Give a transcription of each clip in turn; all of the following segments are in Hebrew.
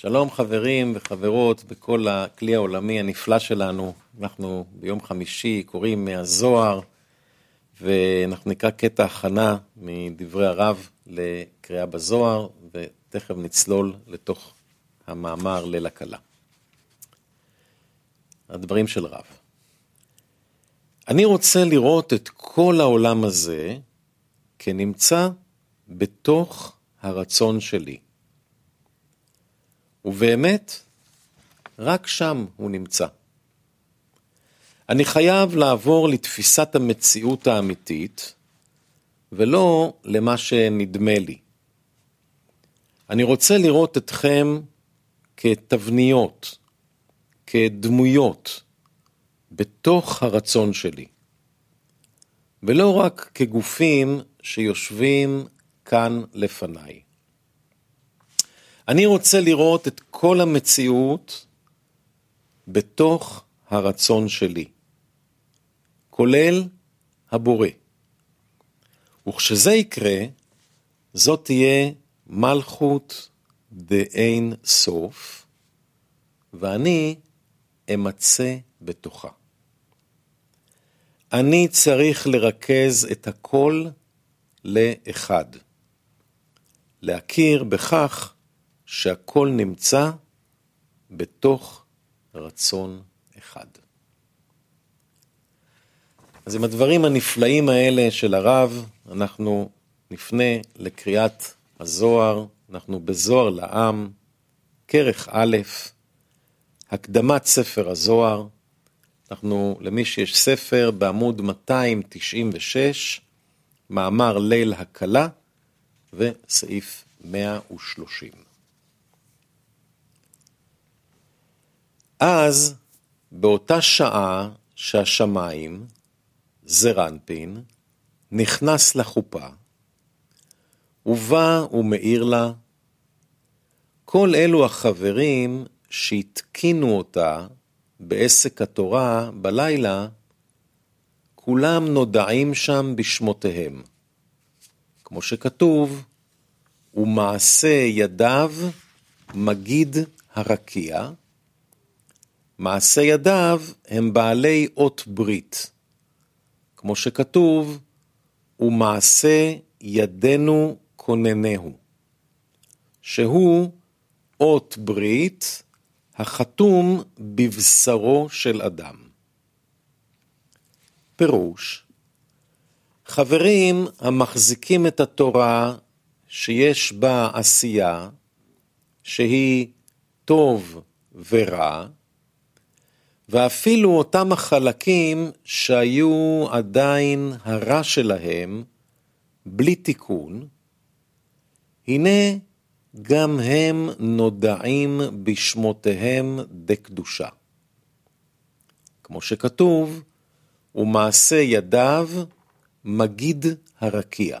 שלום חברים וחברות בכל הכלי העולמי הנפלא שלנו. אנחנו ביום חמישי קוראים מהזוהר, ואנחנו נקרא קטע הכנה מדברי הרב לקריאה בזוהר, ותכף נצלול לתוך המאמר ליל הכלה. הדברים של רב. אני רוצה לראות את כל העולם הזה כנמצא בתוך הרצון שלי. ובאמת, רק שם הוא נמצא. אני חייב לעבור לתפיסת המציאות האמיתית, ולא למה שנדמה לי. אני רוצה לראות אתכם כתבניות, כדמויות, בתוך הרצון שלי, ולא רק כגופים שיושבים כאן לפניי. אני רוצה לראות את כל המציאות בתוך הרצון שלי, כולל הבורא. וכשזה יקרה, זאת תהיה מלכות דאין סוף, ואני אמצא בתוכה. אני צריך לרכז את הכל לאחד. להכיר בכך שהכל נמצא בתוך רצון אחד. אז עם הדברים הנפלאים האלה של הרב, אנחנו נפנה לקריאת הזוהר, אנחנו בזוהר לעם, כרך א', הקדמת ספר הזוהר, אנחנו, למי שיש ספר, בעמוד 296, מאמר ליל הקלה וסעיף 130. אז, באותה שעה שהשמיים, זרנפין, נכנס לחופה, ובא ומאיר לה, כל אלו החברים שהתקינו אותה בעסק התורה בלילה, כולם נודעים שם בשמותיהם. כמו שכתוב, ומעשה ידיו מגיד הרקיע, מעשה ידיו הם בעלי אות ברית. כמו שכתוב, ומעשה ידינו כוננהו, שהוא אות ברית החתום בבשרו של אדם. פירוש, חברים המחזיקים את התורה שיש בה עשייה, שהיא טוב ורע, ואפילו אותם החלקים שהיו עדיין הרע שלהם, בלי תיקון, הנה גם הם נודעים בשמותיהם דקדושה. כמו שכתוב, ומעשה ידיו מגיד הרקיע.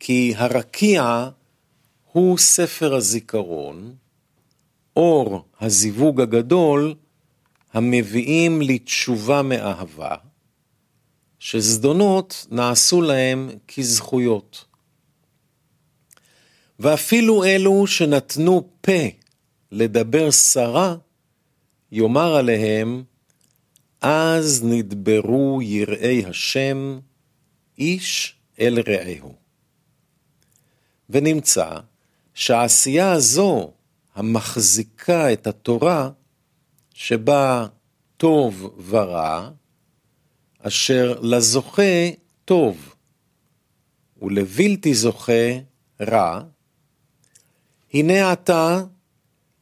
כי הרקיע הוא ספר הזיכרון, אור הזיווג הגדול, המביאים לתשובה מאהבה, שזדונות נעשו להם כזכויות. ואפילו אלו שנתנו פה לדבר שרה, יאמר עליהם, אז נדברו יראי השם, איש אל רעהו. ונמצא שהעשייה הזו, המחזיקה את התורה, שבה טוב ורע, אשר לזוכה טוב, ולבלתי זוכה רע, הנה עתה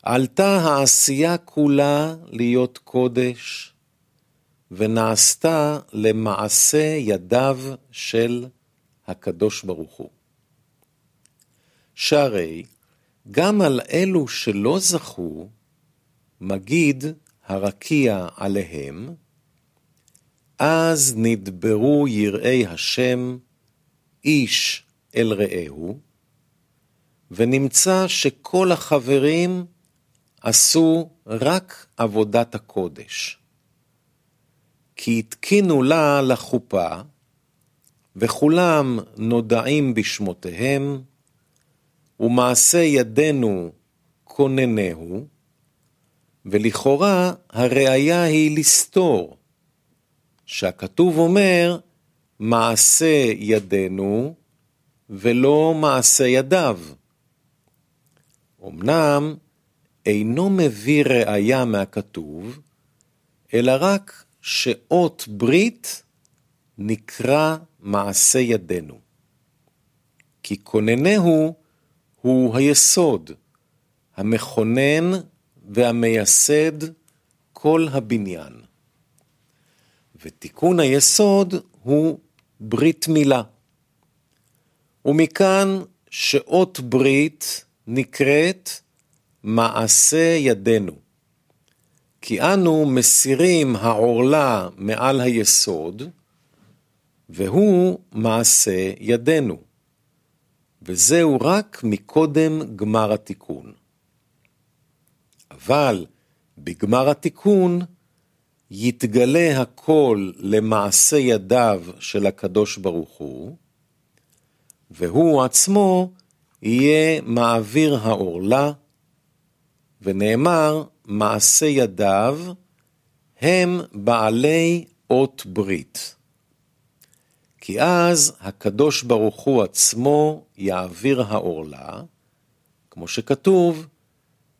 עלתה העשייה כולה להיות קודש, ונעשתה למעשה ידיו של הקדוש ברוך הוא. שהרי גם על אלו שלא זכו, מגיד הרקיע עליהם, אז נדברו יראי השם איש אל רעהו, ונמצא שכל החברים עשו רק עבודת הקודש. כי התקינו לה לחופה, וכולם נודעים בשמותיהם, ומעשה ידינו כוננהו, ולכאורה הראיה היא לסתור, שהכתוב אומר מעשה ידינו ולא מעשה ידיו. אמנם אינו מביא ראיה מהכתוב, אלא רק שאות ברית נקרא מעשה ידינו. כי כוננהו הוא היסוד, המכונן והמייסד כל הבניין. ותיקון היסוד הוא ברית מילה. ומכאן שאות ברית נקראת מעשה ידינו. כי אנו מסירים העורלה מעל היסוד, והוא מעשה ידינו. וזהו רק מקודם גמר התיקון. אבל בגמר התיקון יתגלה הכל למעשה ידיו של הקדוש ברוך הוא, והוא עצמו יהיה מעביר העורלה, ונאמר מעשה ידיו הם בעלי אות ברית. כי אז הקדוש ברוך הוא עצמו יעביר העורלה, כמו שכתוב,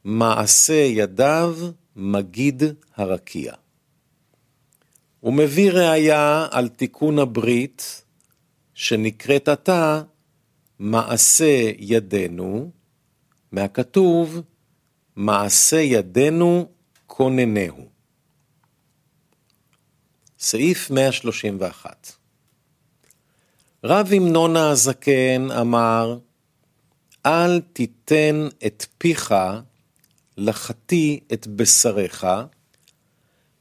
מעשה ידיו מגיד הרקיע. הוא מביא ראיה על תיקון הברית, שנקראת עתה מעשה ידינו, מהכתוב מעשה ידינו כוננהו. סעיף 131 רב המנונה הזקן אמר, אל תיתן את פיך לחטיא את בשריך,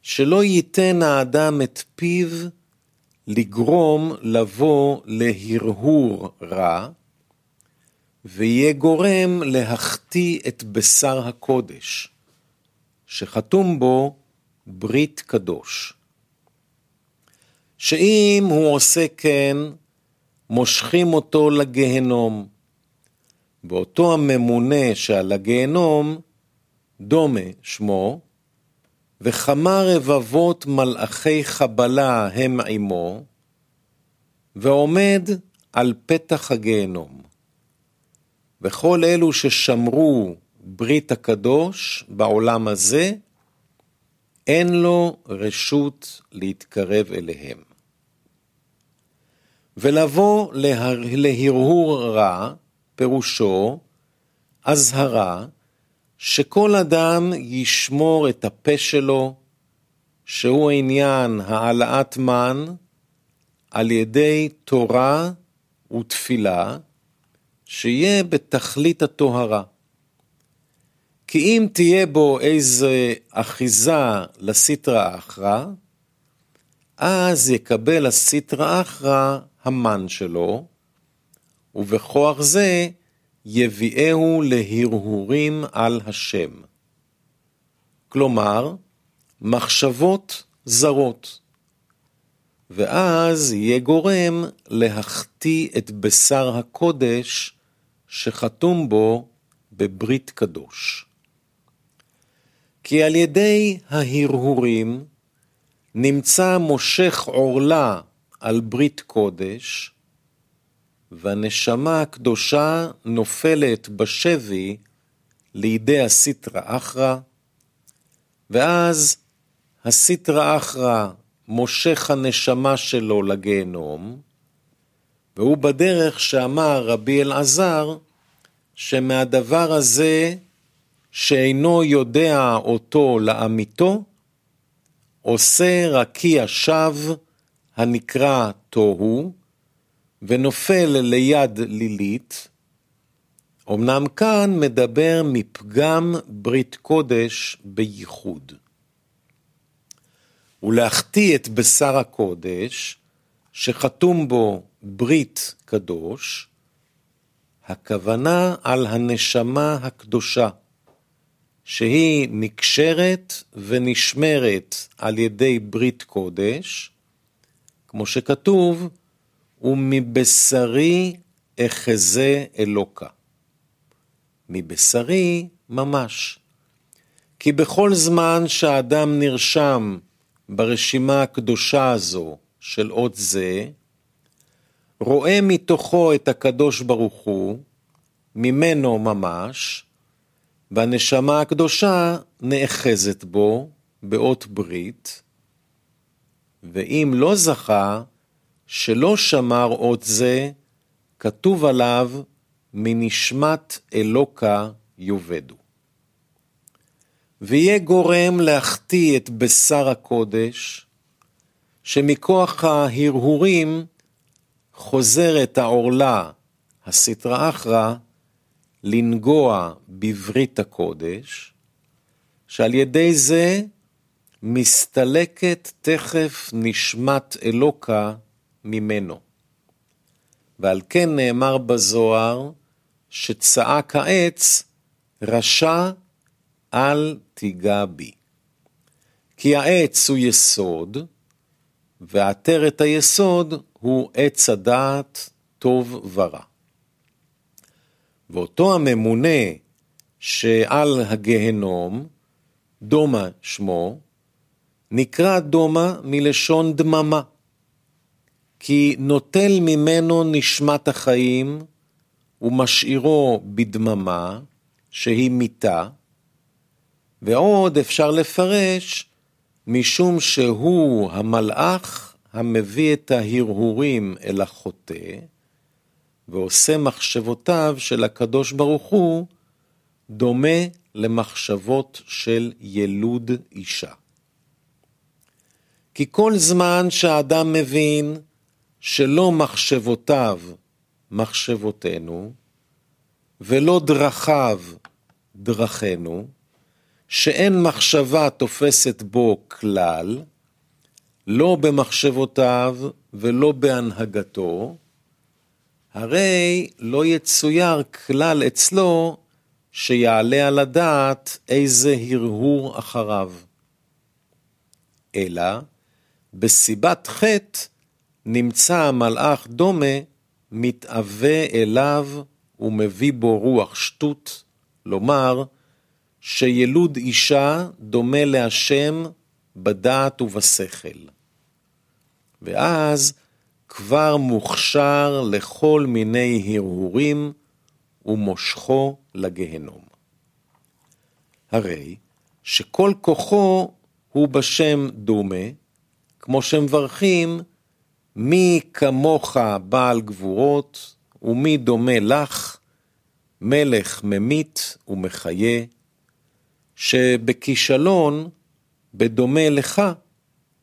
שלא ייתן האדם את פיו לגרום לבוא להרהור רע, ויהיה גורם להחטיא את בשר הקודש, שחתום בו ברית קדוש. שאם הוא עושה כן, מושכים אותו לגהנום. ואותו הממונה שעל הגהנום, דומה שמו, וכמה רבבות מלאכי חבלה הם עמו, ועומד על פתח הגהנום. וכל אלו ששמרו ברית הקדוש בעולם הזה, אין לו רשות להתקרב אליהם. ולבוא להרהור רע, פירושו אזהרה שכל אדם ישמור את הפה שלו, שהוא עניין העלאת מן, על ידי תורה ותפילה, שיהיה בתכלית הטהרה. כי אם תהיה בו איזה אחיזה לסטרא אחרא, אז יקבל הסטרא אחרא המן שלו, ובכוח זה יביאהו להרהורים על השם. כלומר, מחשבות זרות. ואז יהיה גורם להחטיא את בשר הקודש שחתום בו בברית קדוש. כי על ידי ההרהורים נמצא מושך עורלה על ברית קודש, והנשמה הקדושה נופלת בשבי לידי הסיטרא אחרא, ואז הסיטרא אחרא מושך הנשמה שלו לגיהנום, והוא בדרך שאמר רבי אלעזר, שמהדבר הזה שאינו יודע אותו לאמיתו, עושה רקיע שווא הנקרא תוהו, ונופל ליד לילית, אמנם כאן מדבר מפגם ברית קודש בייחוד. ולהחטיא את בשר הקודש, שחתום בו ברית קדוש, הכוונה על הנשמה הקדושה, שהיא נקשרת ונשמרת על ידי ברית קודש, כמו שכתוב, ומבשרי אחזה אלוקה. מבשרי ממש. כי בכל זמן שהאדם נרשם ברשימה הקדושה הזו של אות זה, רואה מתוכו את הקדוש ברוך הוא, ממנו ממש, והנשמה הקדושה נאחזת בו באות ברית, ואם לא זכה, שלא שמר אות זה, כתוב עליו, מנשמת אלוקה יאבדו. ויהיה גורם להחטיא את בשר הקודש, שמכוח ההרהורים חוזרת העורלה, הסטרא אחרא, לנגוע בברית הקודש, שעל ידי זה מסתלקת תכף נשמת אלוקה ממנו. ועל כן נאמר בזוהר, שצעק העץ, רשע אל תיגע בי. כי העץ הוא יסוד, ועטרת היסוד הוא עץ הדעת טוב ורע. ואותו הממונה שעל הגהנום, דומה שמו, נקרא דומה מלשון דממה, כי נוטל ממנו נשמת החיים ומשאירו בדממה, שהיא מיתה, ועוד אפשר לפרש משום שהוא המלאך המביא את ההרהורים אל החוטא, ועושה מחשבותיו של הקדוש ברוך הוא דומה למחשבות של ילוד אישה. כי כל זמן שהאדם מבין שלא מחשבותיו מחשבותינו, ולא דרכיו דרכינו, שאין מחשבה תופסת בו כלל, לא במחשבותיו ולא בהנהגתו, הרי לא יצויר כלל אצלו שיעלה על הדעת איזה הרהור אחריו. אלא בסיבת חטא נמצא המלאך דומה מתאווה אליו ומביא בו רוח שטות, לומר, שילוד אישה דומה להשם בדעת ובשכל. ואז כבר מוכשר לכל מיני הרהורים ומושכו לגהנום. הרי שכל כוחו הוא בשם דומה, כמו שמברכים, מי כמוך בעל גבורות, ומי דומה לך, מלך ממית ומחיה, שבכישלון, בדומה לך,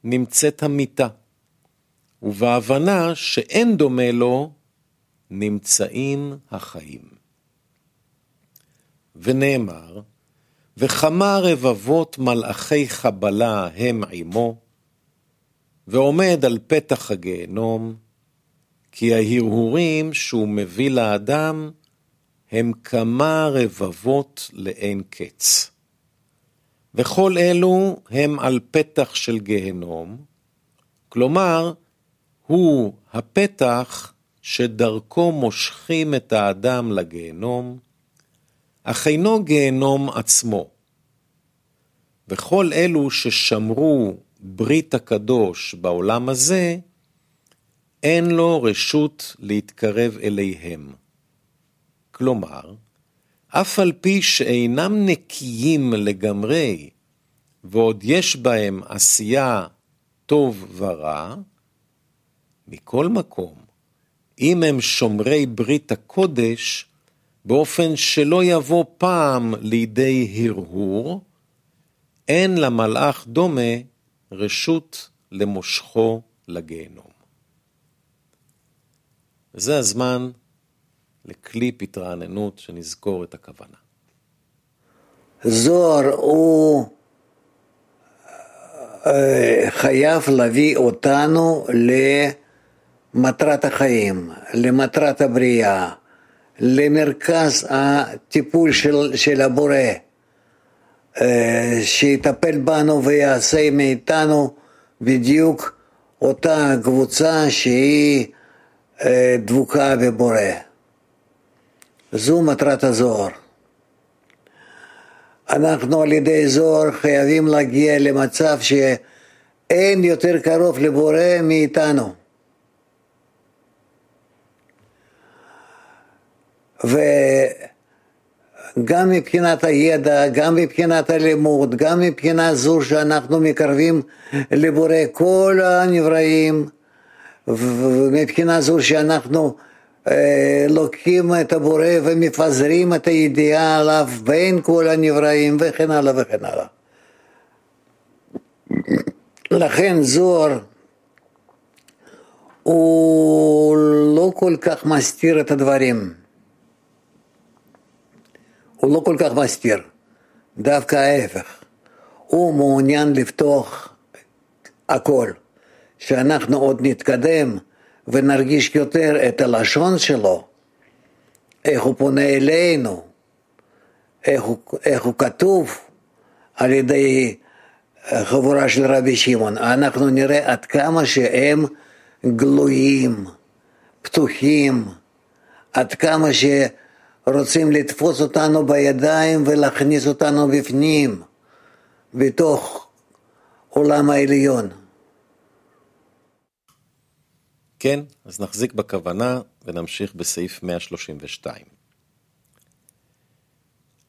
נמצאת המיתה, ובהבנה שאין דומה לו, נמצאים החיים. ונאמר, וכמה רבבות מלאכי חבלה הם עמו, ועומד על פתח הגיהנום, כי ההרהורים שהוא מביא לאדם הם כמה רבבות לאין קץ. וכל אלו הם על פתח של גיהנום, כלומר, הוא הפתח שדרכו מושכים את האדם לגיהנום, אך אינו גיהנום עצמו. וכל אלו ששמרו ברית הקדוש בעולם הזה, אין לו רשות להתקרב אליהם. כלומר, אף על פי שאינם נקיים לגמרי, ועוד יש בהם עשייה טוב ורע, מכל מקום, אם הם שומרי ברית הקודש, באופן שלא יבוא פעם לידי הרהור, אין למלאך דומה רשות למושכו לגיהנום. וזה הזמן לקליפ התרעננות שנזכור את הכוונה. זוהר הוא אה, חייב להביא אותנו למטרת החיים, למטרת הבריאה, למרכז הטיפול של, של הבורא, שיטפל בנו ויעשה מאיתנו בדיוק אותה קבוצה שהיא אה, דבוקה בבורא. זו מטרת הזוהר. אנחנו על ידי זוהר חייבים להגיע למצב שאין יותר קרוב לבורא מאיתנו. וגם מבחינת הידע, גם מבחינת הלימוד, גם מבחינה זו שאנחנו מקרבים לבורא כל הנבראים, ומבחינה זו שאנחנו אה, לוקחים את הבורא ומפזרים את הידיעה עליו בין כל הנבראים וכן הלאה וכן הלאה. לכן זוהר הוא לא כל כך מסתיר את הדברים. הוא לא כל כך מסתיר, דווקא ההפך. הוא מעוניין לפתוח הכל, שאנחנו עוד נתקדם ונרגיש יותר את הלשון שלו, איך הוא פונה אלינו, איך הוא, איך הוא כתוב על ידי חבורה של רבי שמעון. אנחנו נראה עד כמה שהם גלויים, פתוחים, עד כמה שרוצים לתפוס אותנו בידיים ולהכניס אותנו בפנים, בתוך עולם העליון. כן, אז נחזיק בכוונה ונמשיך בסעיף 132.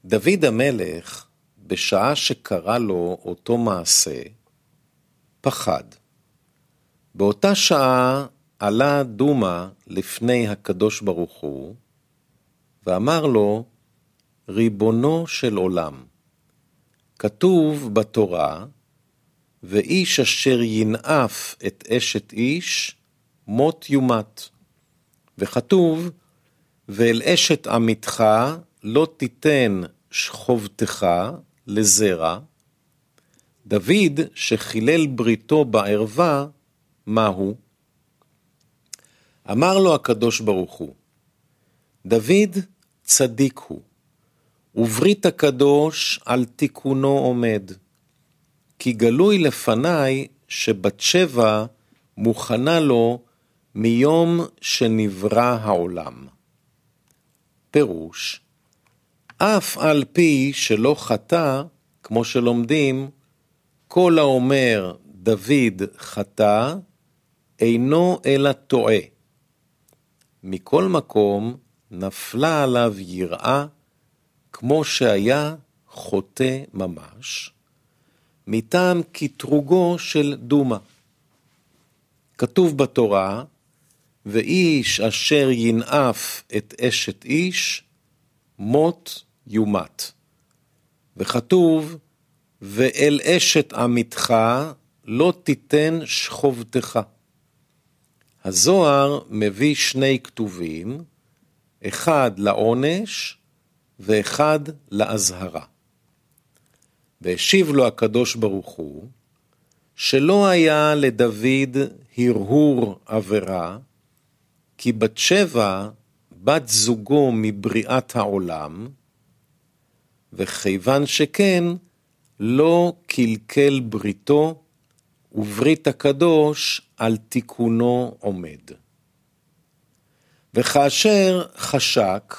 דוד המלך, בשעה שקרה לו אותו מעשה, פחד. באותה שעה עלה דומא לפני הקדוש ברוך הוא, ואמר לו, ריבונו של עולם, כתוב בתורה, ואיש אשר ינאף את אשת איש, מות יומת. וכתוב, ואל אשת עמיתך לא תיתן שכבתך לזרע. דוד, שחילל בריתו בערווה, מהו? אמר לו הקדוש ברוך הוא, דוד צדיק הוא, וברית הקדוש על תיקונו עומד, כי גלוי לפניי שבת שבע מוכנה לו מיום שנברא העולם. פירוש, אף על פי שלא חטא, כמו שלומדים, כל האומר דוד חטא, אינו אלא טועה. מכל מקום נפלה עליו יראה, כמו שהיה חוטא ממש, מטעם קטרוגו של דומא. כתוב בתורה, ואיש אשר ינאף את אשת איש, מות יומת. וכתוב, ואל אשת עמיתך לא תיתן שכבתך. הזוהר מביא שני כתובים, אחד לעונש ואחד לאזהרה. והשיב לו הקדוש ברוך הוא, שלא היה לדוד הרהור עבירה, כי בת שבע, בת זוגו מבריאת העולם, וכיוון שכן, לא קלקל בריתו, וברית הקדוש על תיקונו עומד. וכאשר חשק,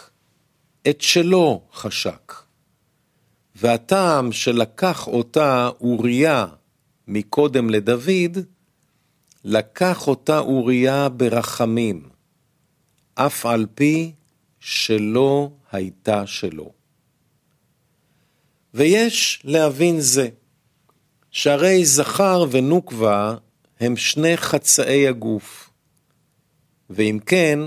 את שלו חשק. והטעם שלקח אותה אוריה מקודם לדוד, לקח אותה אוריה ברחמים, אף על פי שלא הייתה שלו. ויש להבין זה, שהרי זכר ונוקבה הם שני חצאי הגוף. ואם כן,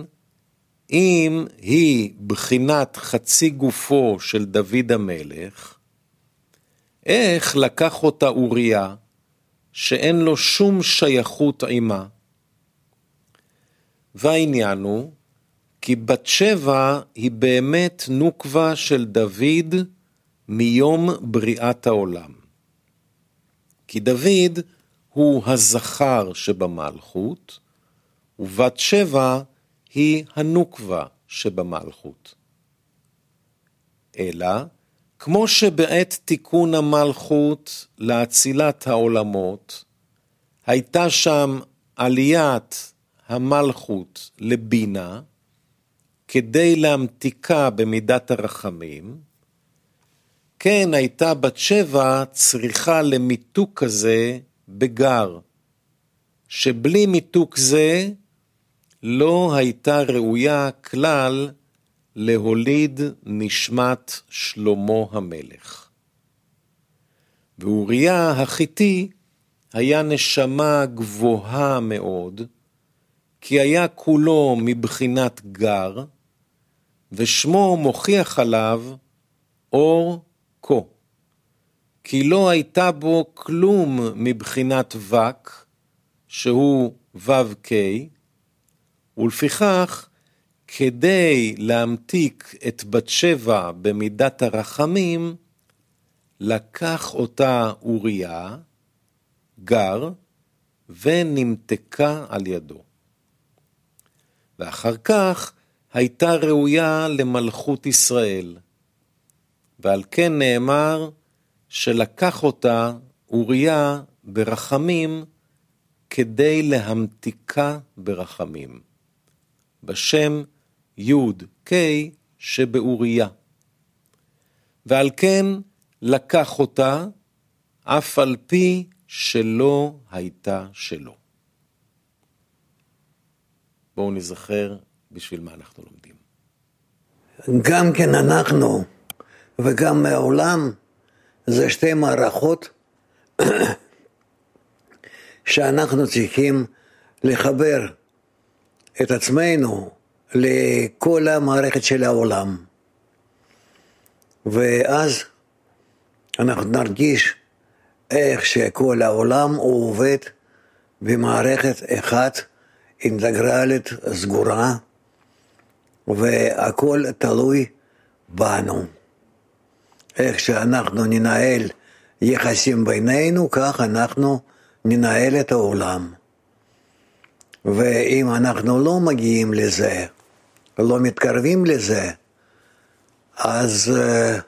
אם היא בחינת חצי גופו של דוד המלך, איך לקח אותה אוריה, שאין לו שום שייכות עימה? והעניין הוא כי בת שבע היא באמת נוקבה של דוד מיום בריאת העולם. כי דוד הוא הזכר שבמלכות, ובת שבע היא הנוקבה שבמלכות. אלא, כמו שבעת תיקון המלכות לאצילת העולמות, הייתה שם עליית המלכות לבינה, כדי להמתיקה במידת הרחמים, כן הייתה בת שבע צריכה למיתוק כזה בגר, שבלי מיתוק זה לא הייתה ראויה כלל להוליד נשמת שלמה המלך. ואוריה החיתי היה נשמה גבוהה מאוד, כי היה כולו מבחינת גר, ושמו מוכיח עליו אור כה. כי לא הייתה בו כלום מבחינת וק, שהוא ו"ק, ולפיכך, כדי להמתיק את בת שבע במידת הרחמים, לקח אותה אוריה, גר, ונמתקה על ידו. ואחר כך הייתה ראויה למלכות ישראל. ועל כן נאמר שלקח אותה אוריה ברחמים כדי להמתיקה ברחמים. בשם י' ק' שבאוריה. ועל כן לקח אותה, אף על פי שלא הייתה שלו. בואו נזכר בשביל מה אנחנו לומדים. גם כן אנחנו וגם מהעולם זה שתי מערכות שאנחנו צריכים לחבר את עצמנו לכל המערכת של העולם. ואז אנחנו נרגיש איך שכל העולם הוא עובד במערכת אחת אינטגרלית סגורה, והכל תלוי בנו. איך שאנחנו ננהל יחסים בינינו, כך אנחנו ננהל את העולם. ואם אנחנו לא מגיעים לזה, לא מתקרבים לזה, אז uh,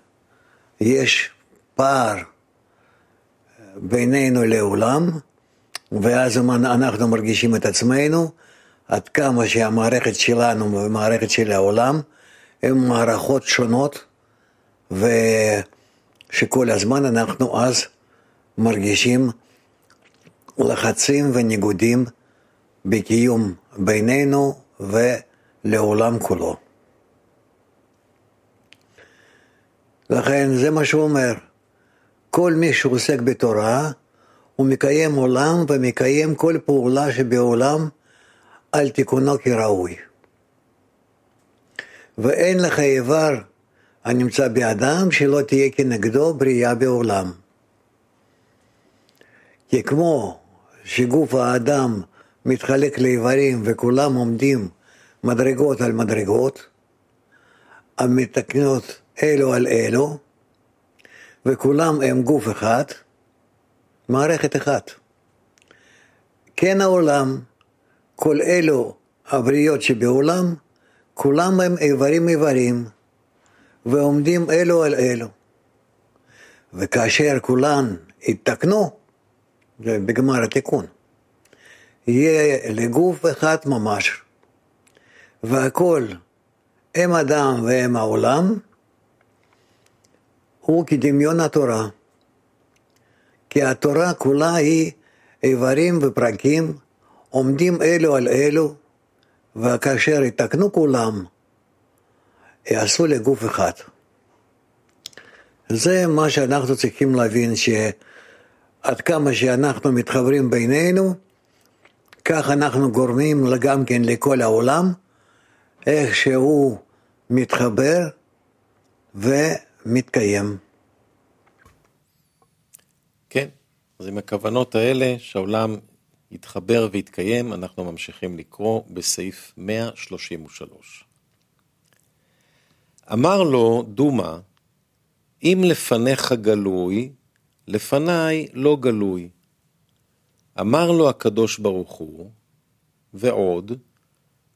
יש פער בינינו לעולם, ואז אנחנו מרגישים את עצמנו, עד כמה שהמערכת שלנו והמערכת של העולם הן מערכות שונות, ושכל הזמן אנחנו אז מרגישים לחצים וניגודים בקיום בינינו ולעולם כולו. לכן זה מה שהוא אומר. כל מי שעוסק בתורה, הוא מקיים עולם ומקיים כל פעולה שבעולם על תיקונו כראוי. ואין לך איבר הנמצא באדם שלא תהיה כנגדו בריאה בעולם. כי כמו שגוף האדם מתחלק לאיברים וכולם עומדים מדרגות על מדרגות, המתקנות אלו על אלו, וכולם הם גוף אחד, מערכת אחת. כן העולם, כל אלו הבריות שבעולם, כולם הם איברים איברים, ועומדים אלו על אלו. וכאשר כולן יתקנו, בגמר התיקון, יהיה לגוף אחד ממש, והכל הם אדם והם העולם, הוא כדמיון התורה. כי התורה כולה היא איברים ופרקים עומדים אלו על אלו, וכאשר יתקנו כולם, יעשו לגוף אחד. זה מה שאנחנו צריכים להבין, שעד כמה שאנחנו מתחברים בינינו, כך אנחנו גורמים גם כן לכל העולם, איך שהוא מתחבר ומתקיים. כן, אז עם הכוונות האלה שהעולם יתחבר ויתקיים, אנחנו ממשיכים לקרוא בסעיף 133. אמר לו דומא, אם לפניך גלוי, לפניי לא גלוי. אמר לו הקדוש ברוך הוא, ועוד,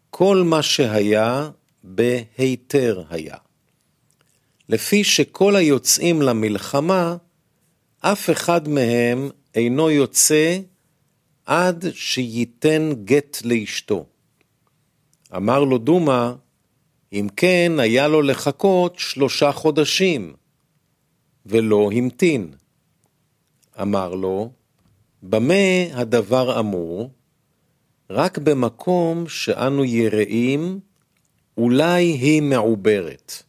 כל מה שהיה בהיתר היה. לפי שכל היוצאים למלחמה, אף אחד מהם אינו יוצא עד שייתן גט לאשתו. אמר לו דומא, אם כן, היה לו לחכות שלושה חודשים. ולא המתין. אמר לו, במה הדבר אמור? רק במקום שאנו יראים, אולי היא מעוברת.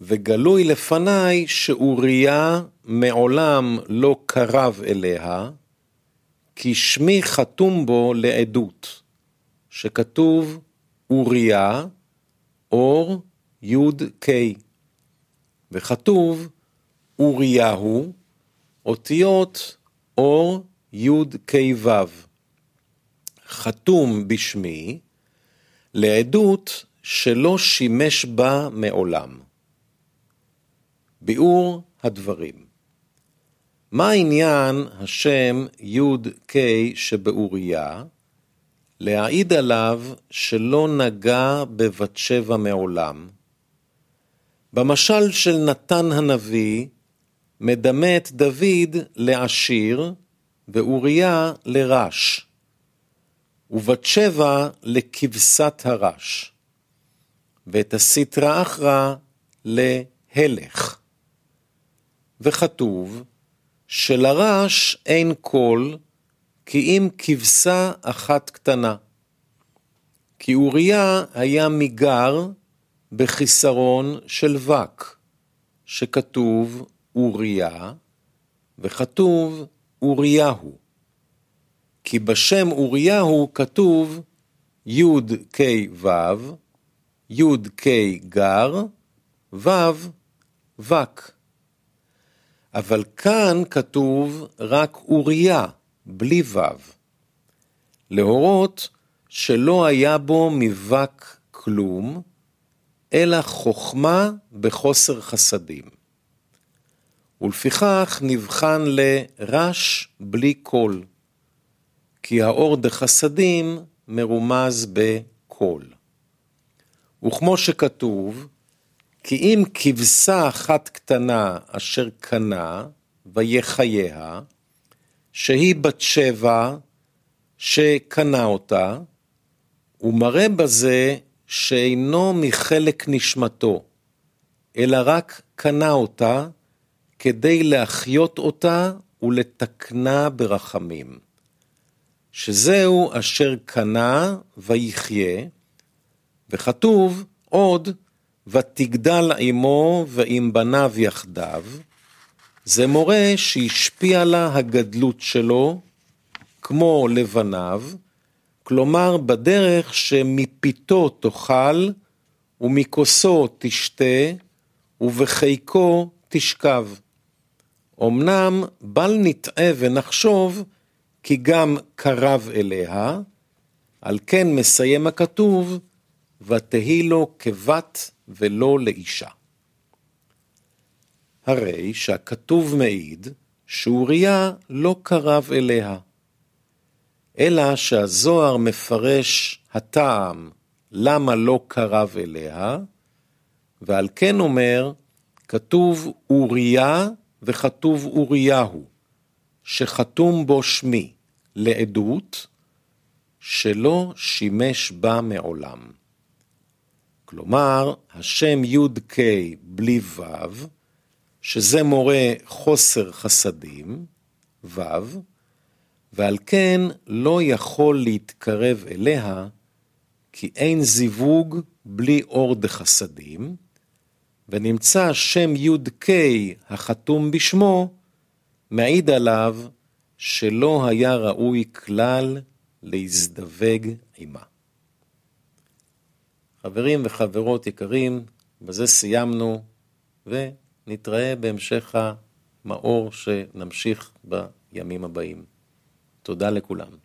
וגלוי לפניי שאוריה מעולם לא קרב אליה, כי שמי חתום בו לעדות, שכתוב אוריה, אור י"ק, וכתוב אוריהו, אותיות אור י"ק-ו', חתום בשמי, לעדות שלא שימש בה מעולם. ביאור הדברים מה עניין השם י"ק שבאוריה? להעיד עליו שלא נגע בבת שבע מעולם. במשל של נתן הנביא, מדמה את דוד לעשיר ואוריה לרש, ובת שבע לכבשת הרש, ואת הסטרא אחרא להלך. וכתוב שלרש אין קול כי אם כבשה אחת קטנה. כי אוריה היה מיגר בחיסרון של וק, שכתוב אוריה, וכתוב אוריהו. כי בשם אוריהו כתוב י' כ' ו', י' כ' גר, ו' וק. אבל כאן כתוב רק אוריה, בלי ו', להורות שלא היה בו מבק כלום, אלא חוכמה בחוסר חסדים. ולפיכך נבחן לרש בלי קול, כי האור דחסדים מרומז בקול. וכמו שכתוב, כי אם כבשה אחת קטנה אשר קנה, ויחייה, שהיא בת שבע, שקנה אותה, ומראה בזה שאינו מחלק נשמתו, אלא רק קנה אותה, כדי להחיות אותה ולתקנה ברחמים. שזהו אשר קנה ויחיה, וכתוב עוד, ותגדל עמו ועם בניו יחדיו, זה מורה שהשפיע לה הגדלות שלו, כמו לבניו, כלומר בדרך שמפיתו תאכל, ומכוסו תשתה, ובחיקו תשכב. אמנם בל נטעה ונחשוב כי גם קרב אליה, על כן מסיים הכתוב, ותהי לו כבת ולא לאישה. הרי שהכתוב מעיד שאוריה לא קרב אליה, אלא שהזוהר מפרש הטעם למה לא קרב אליה, ועל כן אומר, כתוב אוריה וכתוב אוריהו, שחתום בו שמי, לעדות, שלא שימש בה מעולם. כלומר, השם י"ק בלי ו', שזה מורה חוסר חסדים, ו', ועל כן לא יכול להתקרב אליה, כי אין זיווג בלי אור דחסדים, ונמצא שם י"ק החתום בשמו, מעיד עליו שלא היה ראוי כלל להזדווג עמה. חברים וחברות יקרים, בזה סיימנו, ונתראה בהמשך המאור שנמשיך בימים הבאים. תודה לכולם.